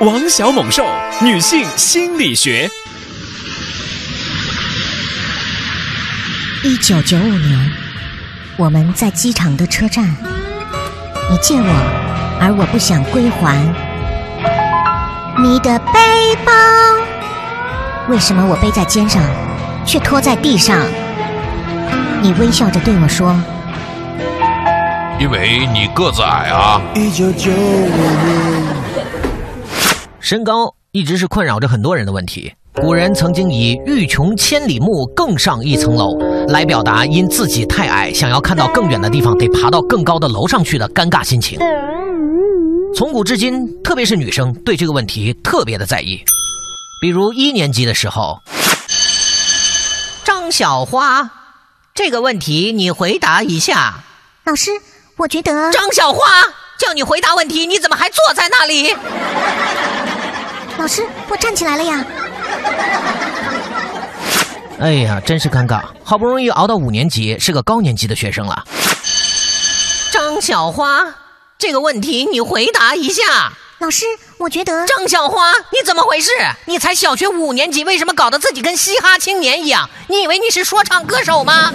王小猛兽，女性心理学。一九九五年，我们在机场的车站，你借我，而我不想归还。你的背包，为什么我背在肩上，却拖在地上？你微笑着对我说：“因为你个子矮啊。”一九九五年，身高一直是困扰着很多人的问题。古人曾经以“欲穷千里目，更上一层楼”来表达因自己太矮，想要看到更远的地方，得爬到更高的楼上去的尴尬心情。从古至今，特别是女生对这个问题特别的在意。比如一年级的时候，张小花，这个问题你回答一下。老师，我觉得张小花叫你回答问题，你怎么还坐在那里？老师，我站起来了呀。哎呀，真是尴尬！好不容易熬到五年级，是个高年级的学生了。张小花，这个问题你回答一下。老师，我觉得张小花，你怎么回事？你才小学五年级，为什么搞得自己跟嘻哈青年一样？你以为你是说唱歌手吗？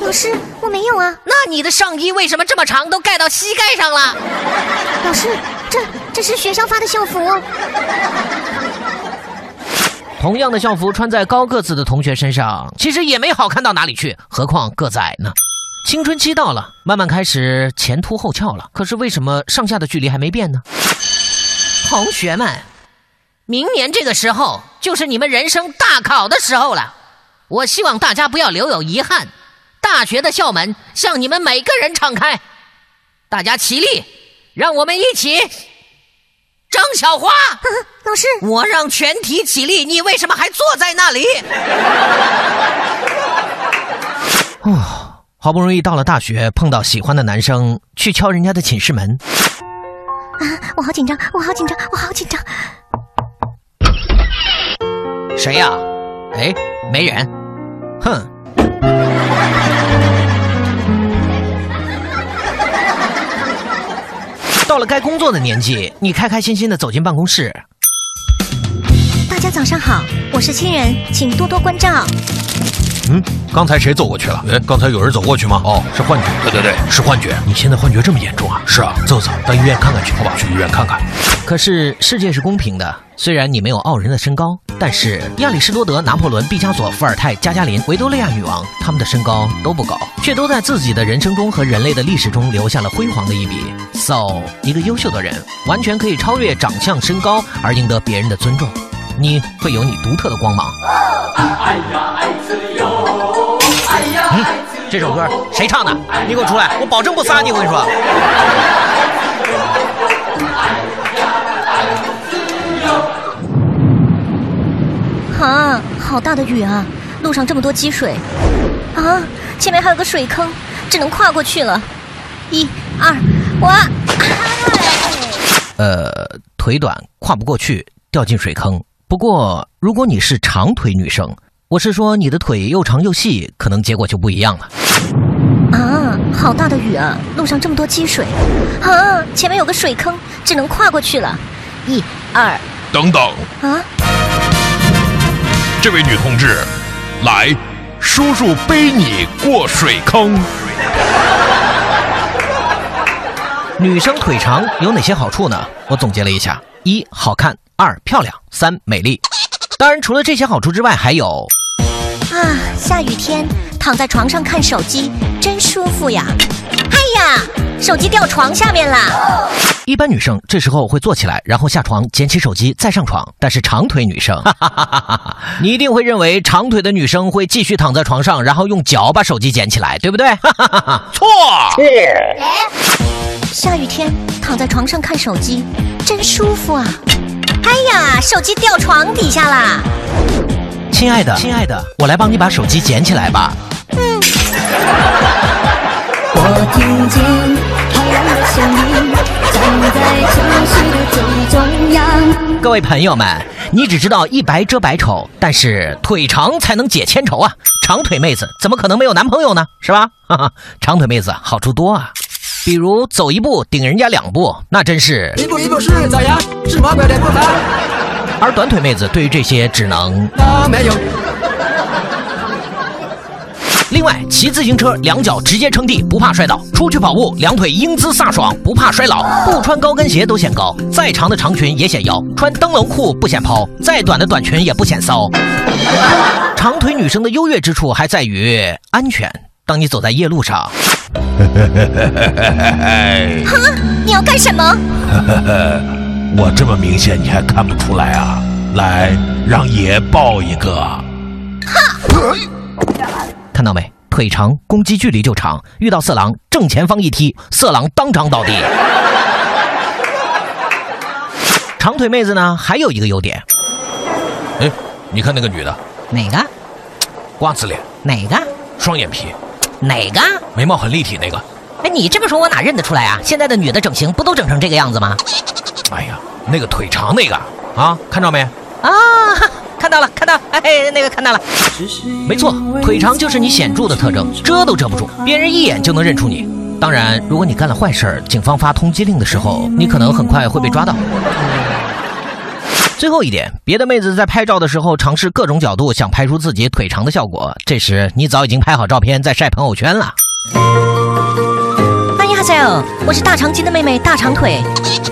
老师，我没有啊。那你的上衣为什么这么长，都盖到膝盖上了？老师，这这是学校发的校服。同样的校服穿在高个子的同学身上，其实也没好看到哪里去，何况个子矮呢？青春期到了，慢慢开始前凸后翘了。可是为什么上下的距离还没变呢？同学们，明年这个时候就是你们人生大考的时候了，我希望大家不要留有遗憾。大学的校门向你们每个人敞开，大家起立，让我们一起。张小花，老师，我让全体起立，你为什么还坐在那里？哦，好不容易到了大学，碰到喜欢的男生，去敲人家的寝室门。啊，我好紧张，我好紧张，我好紧张。谁呀？哎，没人。哼。到了该工作的年纪，你开开心心的走进办公室。大家早上好，我是亲人，请多多关照。嗯，刚才谁走过去了？哎，刚才有人走过去吗？哦，是幻觉。对对对，是幻觉。你现在幻觉这么严重啊？是啊，走走，到医院看看去，好吧？去医院看看。可是世界是公平的，虽然你没有傲人的身高，但是亚里士多德、拿破仑、毕加索、伏尔泰、加加林、维多利亚女王，他们的身高都不高，却都在自己的人生中和人类的历史中留下了辉煌的一笔。So，一个优秀的人完全可以超越长相、身高而赢得别人的尊重。你会有你独特的光芒。哎呀，爱自由！哎呀，嗯，这首歌谁唱的？你给我出来，我保证不撒你！我跟你说。好大的雨啊！路上这么多积水，啊，前面还有个水坑，只能跨过去了。一、二，我，呃，腿短跨不过去，掉进水坑。不过，如果你是长腿女生，我是说你的腿又长又细，可能结果就不一样了。啊，好大的雨啊！路上这么多积水，啊，前面有个水坑，只能跨过去了。一、二，等等。啊，这位女同志，来，叔叔背你过水坑。女生腿长有哪些好处呢？我总结了一下：一、好看。二漂亮，三美丽。当然，除了这些好处之外，还有啊，下雨天躺在床上看手机真舒服呀！哎呀，手机掉床下面了。一般女生这时候会坐起来，然后下床捡起手机再上床。但是长腿女生，你一定会认为长腿的女生会继续躺在床上，然后用脚把手机捡起来，对不对？错。下雨天躺在床上看手机真舒服啊！哎呀，手机掉床底下啦！亲爱的，亲爱的，我来帮你把手机捡起来吧。嗯。我听见漂亮的声音。各位朋友们，你只知道一白遮百丑，但是腿长才能解千愁啊！长腿妹子怎么可能没有男朋友呢？是吧？哈哈，长腿妹子好处多啊。比如走一步顶人家两步，那真是一步一步是咋样？是魔鬼的步伐。而短腿妹子对于这些只能那没有。另外，骑自行车两脚直接撑地，不怕摔倒；出去跑步，两腿英姿飒爽，不怕衰老。不穿高跟鞋都显高，再长的长裙也显腰；穿灯笼裤不显抛，再短的短裙也不显骚。长腿女生的优越之处还在于安全。当你走在夜路上，你要干什么？我这么明显你还看不出来啊？来，让爷抱一个。看到没？腿长，攻击距离就长。遇到色狼，正前方一踢，色狼当场倒地。长腿妹子呢，还有一个优点。哎，你看那个女的，哪个？瓜子脸，哪个？双眼皮，哪个？眉毛很立体那个。哎，你这么说，我哪认得出来啊？现在的女的整形不都整成这个样子吗？哎呀，那个腿长那个啊，看着没？啊。看到了，看到，哎，那个看到了，没错，腿长就是你显著的特征，遮都遮不住，别人一眼就能认出你。当然，如果你干了坏事儿，警方发通缉令的时候，你可能很快会被抓到。最后一点，别的妹子在拍照的时候尝试各种角度，想拍出自己腿长的效果，这时你早已经拍好照片在晒朋友圈了。我是大长今的妹妹大长腿。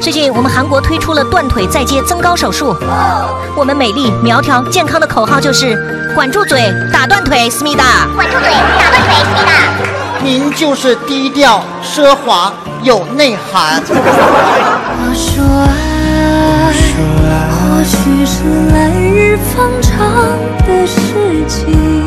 最近我们韩国推出了断腿再接增高手术，我们美丽苗条健康的口号就是管住嘴打断腿思密达。管住嘴打断腿思密达。您就是低调奢华有内涵。我说爱，或许是来日方长的事情。